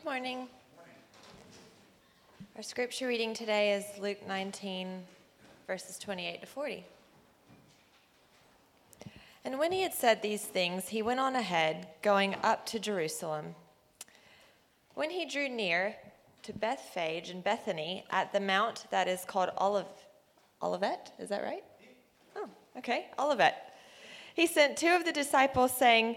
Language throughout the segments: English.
Good morning. Our scripture reading today is Luke 19, verses 28 to 40. And when he had said these things, he went on ahead, going up to Jerusalem. When he drew near to Bethphage and Bethany at the mount that is called Olive, Olivet, is that right? Oh, okay, Olivet. He sent two of the disciples, saying,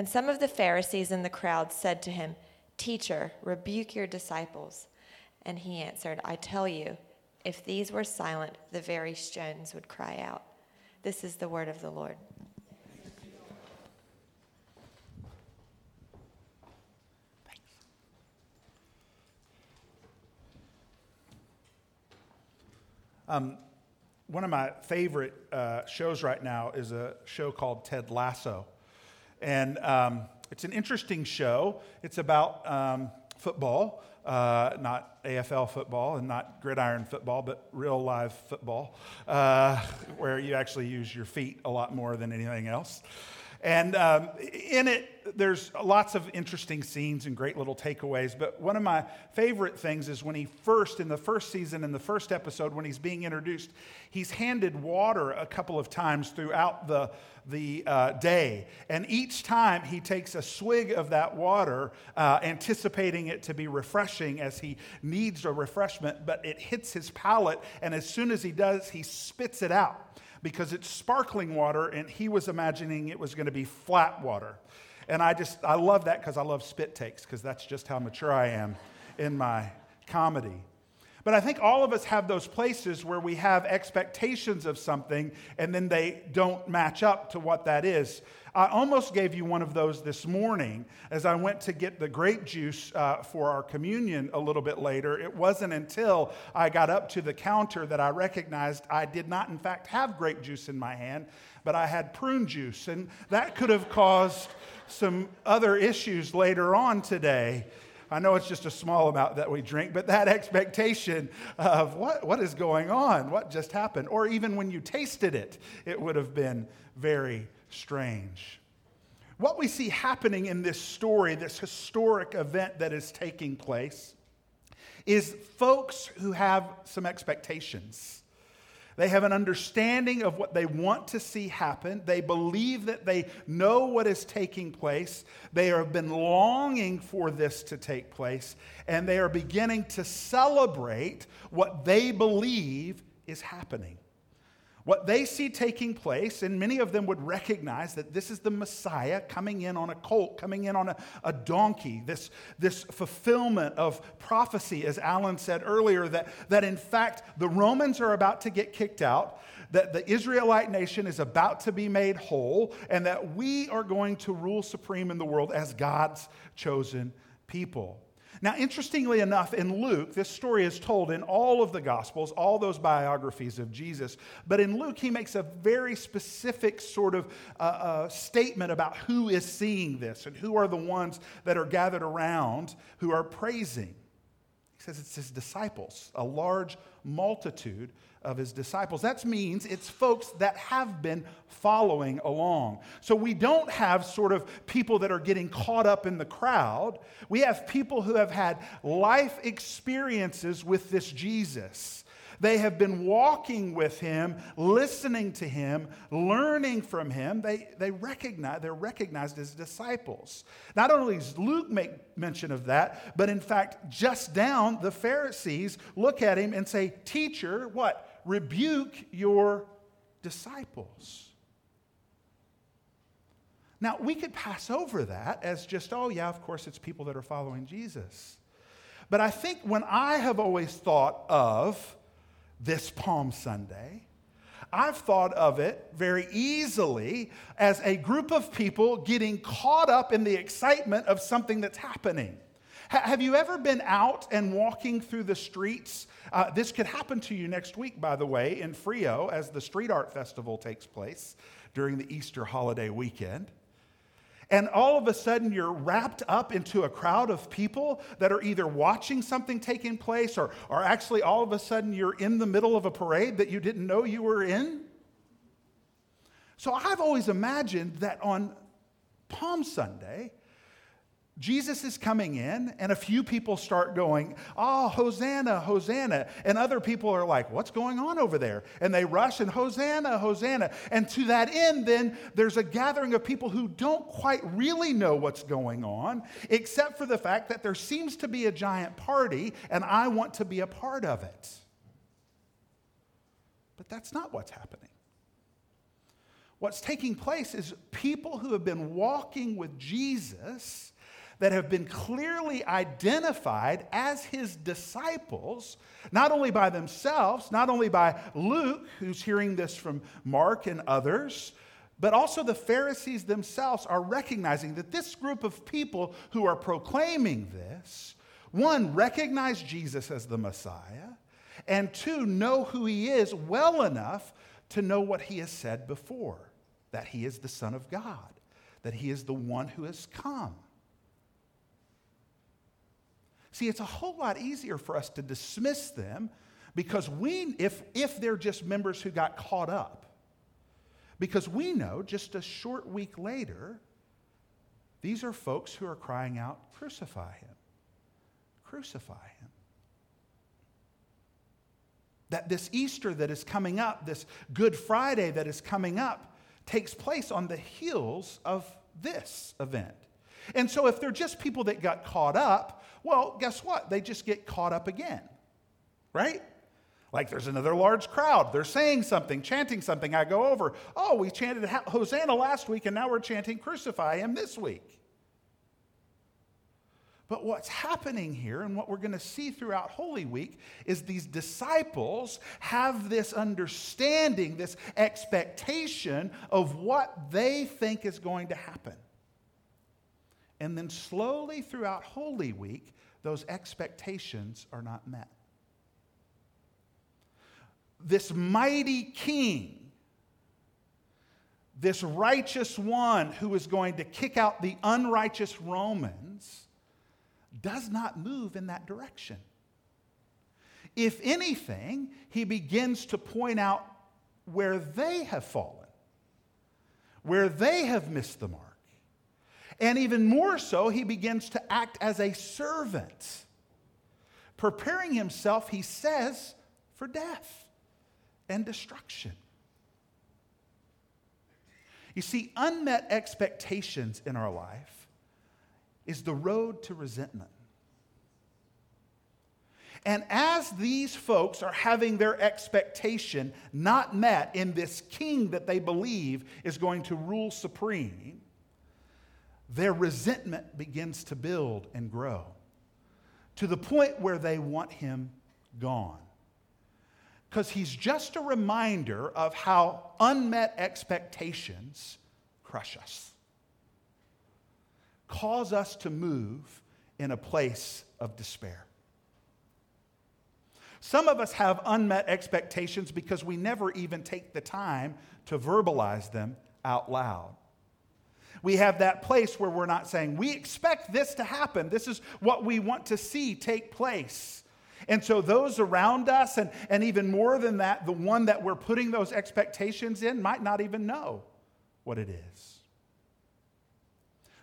And some of the Pharisees in the crowd said to him, Teacher, rebuke your disciples. And he answered, I tell you, if these were silent, the very stones would cry out. This is the word of the Lord. Um, one of my favorite uh, shows right now is a show called Ted Lasso. And um, it's an interesting show. It's about um, football, uh, not AFL football and not gridiron football, but real live football, uh, where you actually use your feet a lot more than anything else. And um, in it, there's lots of interesting scenes and great little takeaways. But one of my favorite things is when he first, in the first season, in the first episode, when he's being introduced, he's handed water a couple of times throughout the, the uh, day. And each time he takes a swig of that water, uh, anticipating it to be refreshing as he needs a refreshment, but it hits his palate. And as soon as he does, he spits it out because it's sparkling water and he was imagining it was going to be flat water. And I just, I love that because I love spit takes because that's just how mature I am in my comedy. But I think all of us have those places where we have expectations of something and then they don't match up to what that is. I almost gave you one of those this morning as I went to get the grape juice uh, for our communion a little bit later. It wasn't until I got up to the counter that I recognized I did not, in fact, have grape juice in my hand, but I had prune juice. And that could have caused some other issues later on today. I know it's just a small amount that we drink, but that expectation of what, what is going on, what just happened, or even when you tasted it, it would have been very strange. What we see happening in this story, this historic event that is taking place, is folks who have some expectations. They have an understanding of what they want to see happen. They believe that they know what is taking place. They have been longing for this to take place, and they are beginning to celebrate what they believe is happening. What they see taking place, and many of them would recognize that this is the Messiah coming in on a colt, coming in on a, a, donkey, this, this fulfillment of prophecy, as Alan said earlier, that, that in fact the Romans are about to get kicked out, that the Israelite nation is about to be made whole, and that we are going to rule supreme in the world as God's chosen people. Now, interestingly enough, in Luke, this story is told in all of the Gospels, all those biographies of Jesus. But in Luke, he makes a very specific sort of uh, uh, statement about who is seeing this and who are the ones that are gathered around who are praising. He says it's his disciples, a large multitude of his disciples. That means it's folks that have been following along. So we don't have sort of people that are getting caught up in the crowd. We have people who have had life experiences with this Jesus They have been walking with him, listening to him, learning from him. They, they recognize, they're recognized as disciples. Not only does Luke make mention of that, but in fact, just down, the Pharisees look at him and say, Teacher, what? Rebuke your disciples. Now, we could pass over that as just, oh, yeah, of course, it's people that are following Jesus. But I think when I have always thought of this Palm Sunday, I've thought of it very easily as a group of people getting caught up in the excitement of something that's happening. have you ever been out and walking through the streets? Uh, this could happen to you next week, by the way, in Freo as the Street Art Festival takes place during the Easter holiday weekend and all of a sudden you're wrapped up into a crowd of people that are either watching something taking place or, or actually all of a sudden you're in the middle of a parade that you didn't know you were in. So I've always imagined that on Palm Sunday, Jesus is coming in, and a few people start going, Oh, Hosanna, Hosanna. And other people are like, What's going on over there? And they rush and Hosanna, Hosanna. And to that end, then there's a gathering of people who don't quite really know what's going on, except for the fact that there seems to be a giant party, and I want to be a part of it. But that's not what's happening. What's taking place is people who have been walking with Jesus that have been clearly identified as his disciples, not only by themselves, not only by Luke, who's hearing this from Mark and others, but also the Pharisees themselves are recognizing that this group of people who are proclaiming this, one, recognize Jesus as the Messiah, and two, know who he is well enough to know what he has said before that he is the Son of God, that he is the one who has come. See, it's a whole lot easier for us to dismiss them because we, if, if they're just members who got caught up, because we know just a short week later, these are folks who are crying out, Crucify him! Crucify him! That this Easter that is coming up, this Good Friday that is coming up, takes place on the heels of this event. And so, if they're just people that got caught up, well, guess what? They just get caught up again, right? Like there's another large crowd. They're saying something, chanting something. I go over, oh, we chanted Hosanna last week, and now we're chanting Crucify Him this week. But what's happening here, and what we're going to see throughout Holy Week, is these disciples have this understanding, this expectation of what they think is going to happen. And then slowly throughout Holy Week, those expectations are not met. This mighty king, this righteous one who is going to kick out the unrighteous Romans, does not move in that direction. If anything, he begins to point out where they have fallen, where they have missed the mark. And even more so, he begins to act as a servant, preparing himself, he says, for death and destruction. You see, unmet expectations in our life is the road to resentment. And as these folks are having their expectation not met in this king that they believe is going to rule supreme, their resentment begins to build and grow to the point where they want him gone. Because he's just a reminder of how unmet expectations crush us, cause us to move in a place of despair. Some of us have unmet expectations because we never even take the time to verbalize them out loud. We have that place where we're not saying, we expect this to happen. This is what we want to see take place. And so, those around us, and, and even more than that, the one that we're putting those expectations in might not even know what it is.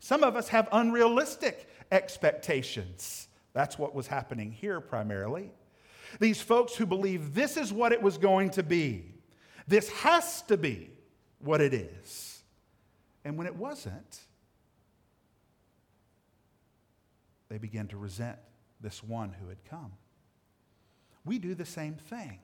Some of us have unrealistic expectations. That's what was happening here primarily. These folks who believe this is what it was going to be. This has to be what it is. And when it wasn't, they began to resent this one who had come. We do the same thing.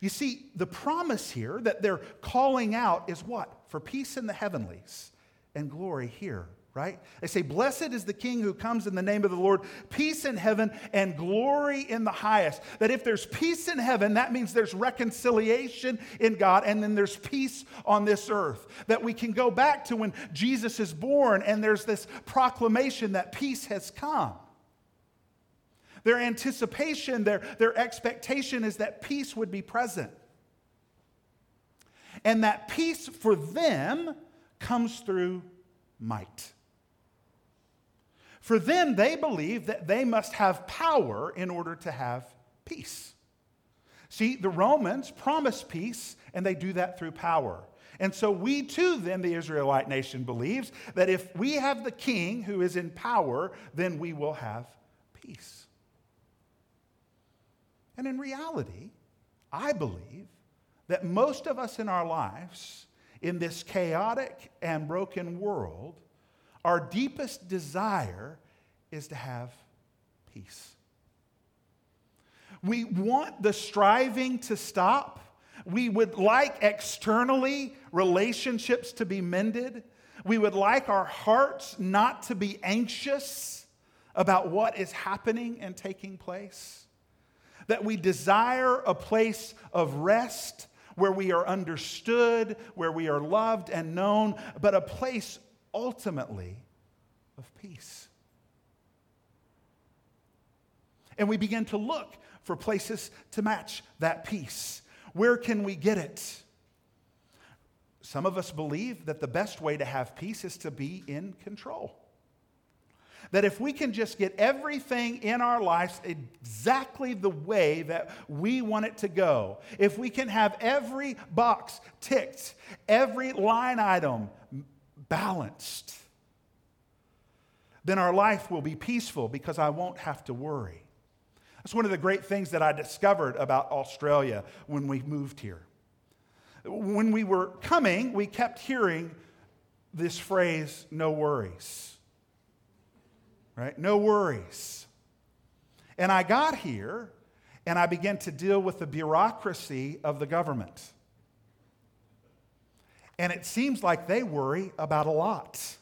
You see, the promise here that they're calling out is what? For peace in the heavenlies and glory here, right? They say, Blessed is the King who comes in the name of the Lord, peace in heaven and glory in the highest. That if there's peace in heaven, that means there's reconciliation in God, and then there's peace on this earth. That we can go back to when Jesus is born and there's this proclamation that peace has come. Their anticipation, their, their expectation is that peace would be present. And that peace for them comes through might. For them, they believe that they must have power in order to have peace. See, the Romans promise peace, and they do that through power. And so we too, then, the Israelite nation believes that if we have the king who is in power, then we will have peace. And in reality, I believe that most of us in our lives, in this chaotic and broken world, our deepest desire is to have peace. We want the striving to stop. We would like externally relationships to be mended. We would like our hearts not to be anxious about what is happening and taking place that we desire a place of rest where we are understood, where we are loved and known, but a place ultimately of peace. And we begin to look for places to match that peace. Where can we get it? Some of us believe that the best way to have peace is to be in control. That if we can just get everything in our lives exactly the way that we want it to go, if we can have every box ticked, every line item balanced, then our life will be peaceful because I won't have to worry. That's one of the great things that I discovered about Australia when we moved here. When we were coming, we kept hearing this phrase, no worries right? No worries. And I got here and I began to deal with the bureaucracy of the government. And it seems like they worry about a lot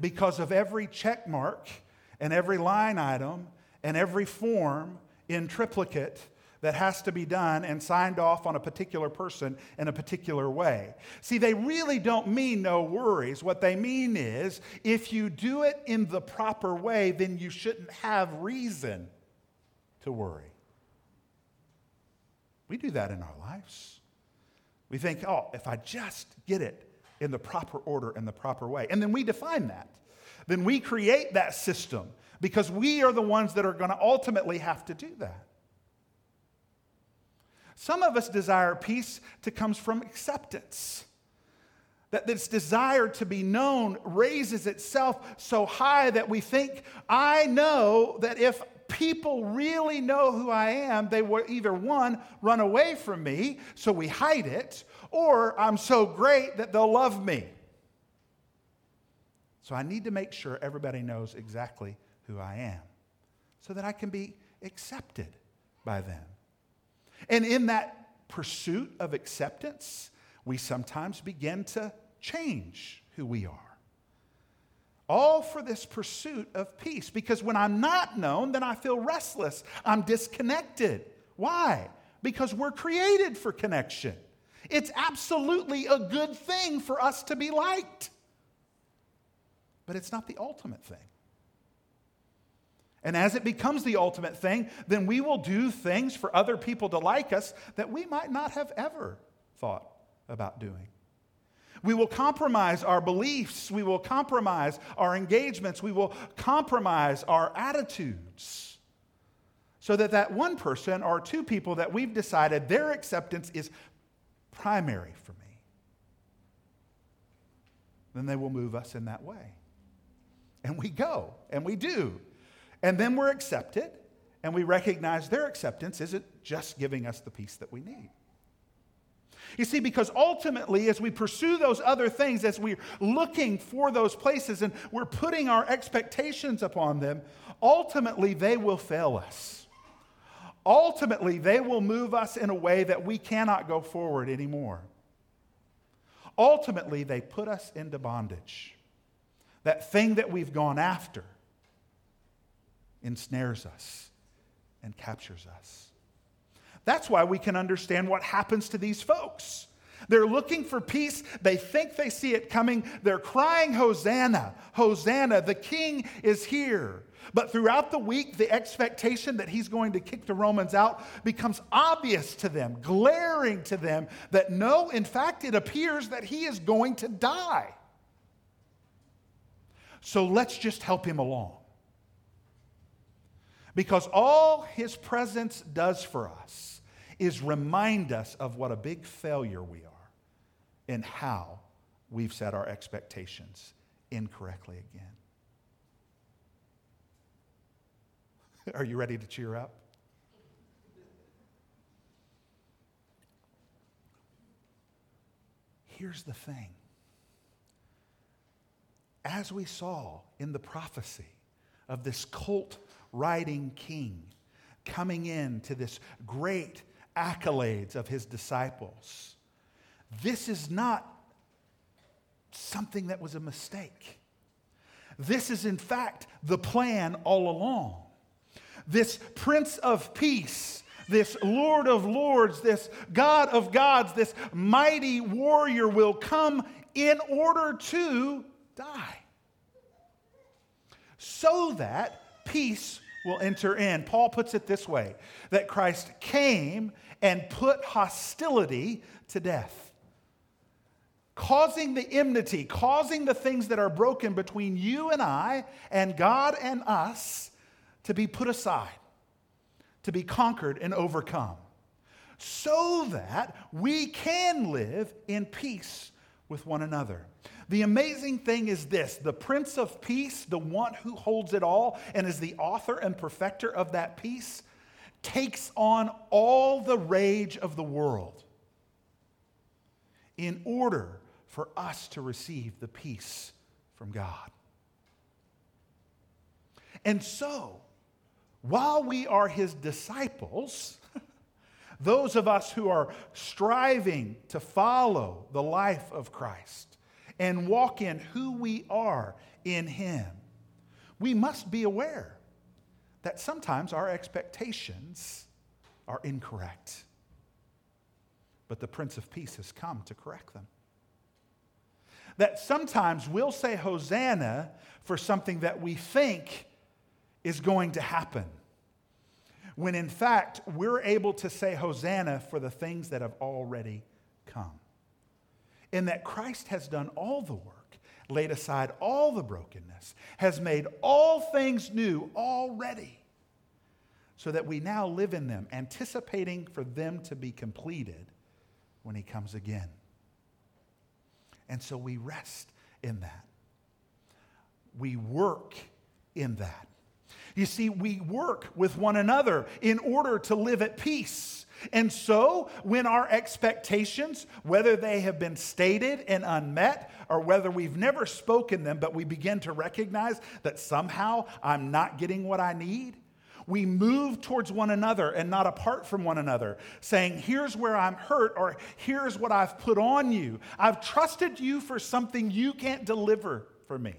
because of every check mark and every line item and every form in triplicate that has to be done and signed off on a particular person in a particular way. See, they really don't mean no worries. What they mean is if you do it in the proper way, then you shouldn't have reason to worry. We do that in our lives. We think, oh, if I just get it in the proper order and the proper way. And then we define that. Then we create that system because we are the ones that are going to ultimately have to do that. Some of us desire peace that comes from acceptance. That this desire to be known raises itself so high that we think, I know that if people really know who I am, they will either one, run away from me, so we hide it, or I'm so great that they'll love me. So I need to make sure everybody knows exactly who I am so that I can be accepted by them. And in that pursuit of acceptance, we sometimes begin to change who we are. All for this pursuit of peace. Because when I'm not known, then I feel restless. I'm disconnected. Why? Because we're created for connection. It's absolutely a good thing for us to be liked. But it's not the ultimate thing. And as it becomes the ultimate thing, then we will do things for other people to like us that we might not have ever thought about doing. We will compromise our beliefs. We will compromise our engagements. We will compromise our attitudes so that that one person or two people that we've decided their acceptance is primary for me. Then they will move us in that way. And we go and we do and then we're accepted, and we recognize their acceptance isn't just giving us the peace that we need. You see, because ultimately, as we pursue those other things, as we're looking for those places and we're putting our expectations upon them, ultimately they will fail us. Ultimately, they will move us in a way that we cannot go forward anymore. Ultimately, they put us into bondage. That thing that we've gone after ensnares us and captures us. That's why we can understand what happens to these folks. They're looking for peace. They think they see it coming. They're crying, Hosanna, Hosanna, the king is here. But throughout the week, the expectation that he's going to kick the Romans out becomes obvious to them, glaring to them that no, in fact, it appears that he is going to die. So let's just help him along. Because all his presence does for us is remind us of what a big failure we are and how we've set our expectations incorrectly again. Are you ready to cheer up? Here's the thing. As we saw in the prophecy of this colt riding king coming in to this great accolades of his disciples, this is not something that was a mistake. This is, in fact, the plan all along. This Prince of Peace, this Lord of Lords, this God of Gods, this mighty warrior will come in order to die. So that peace will enter in. Paul puts it this way that Christ came and put hostility to death causing the enmity, causing the things that are broken between you and I and God and us to be put aside, to be conquered and overcome, so that we can live in peace with one another. The amazing thing is this the Prince of Peace, the one who holds it all and is the author and perfecter of that peace, takes on all the rage of the world in order for us to receive the peace from God. And so, while we are his disciples, those of us who are striving to follow the life of Christ and walk in who we are in him, we must be aware that sometimes our expectations are incorrect. But the Prince of Peace has come to correct them that sometimes we'll say Hosanna for something that we think is going to happen. When in fact, we're able to say Hosanna for the things that have already come. In that Christ has done all the work, laid aside all the brokenness, has made all things new already, so that we now live in them, anticipating for them to be completed when He comes again. And so we rest in that. We work in that. You see, we work with one another in order to live at peace. And so, when our expectations, whether they have been stated and unmet, or whether we've never spoken them, but we begin to recognize that somehow I'm not getting what I need, we move towards one another and not apart from one another, saying, Here's where I'm hurt, or here's what I've put on you. I've trusted you for something you can't deliver for me.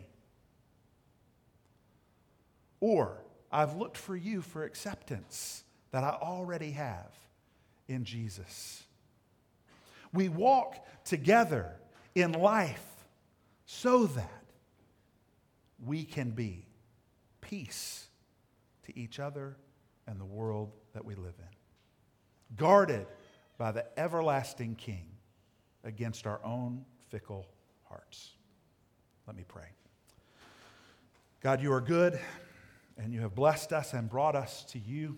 Or I've looked for you for acceptance that I already have in Jesus. We walk together in life so that we can be peace to each other and the world that we live in. Guarded by the everlasting King against our own fickle hearts. Let me pray. God, you are good, and you have blessed us and brought us to you.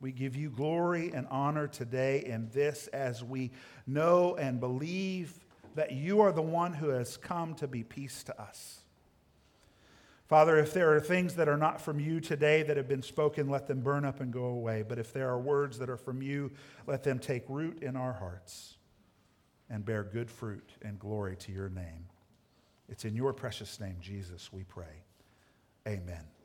We give you glory and honor today in this as we know and believe that you are the one who has come to be peace to us. Father, if there are things that are not from you today that have been spoken, let them burn up and go away. But if there are words that are from you, let them take root in our hearts and bear good fruit and glory to your name. It's in your precious name, Jesus, we pray. Amen.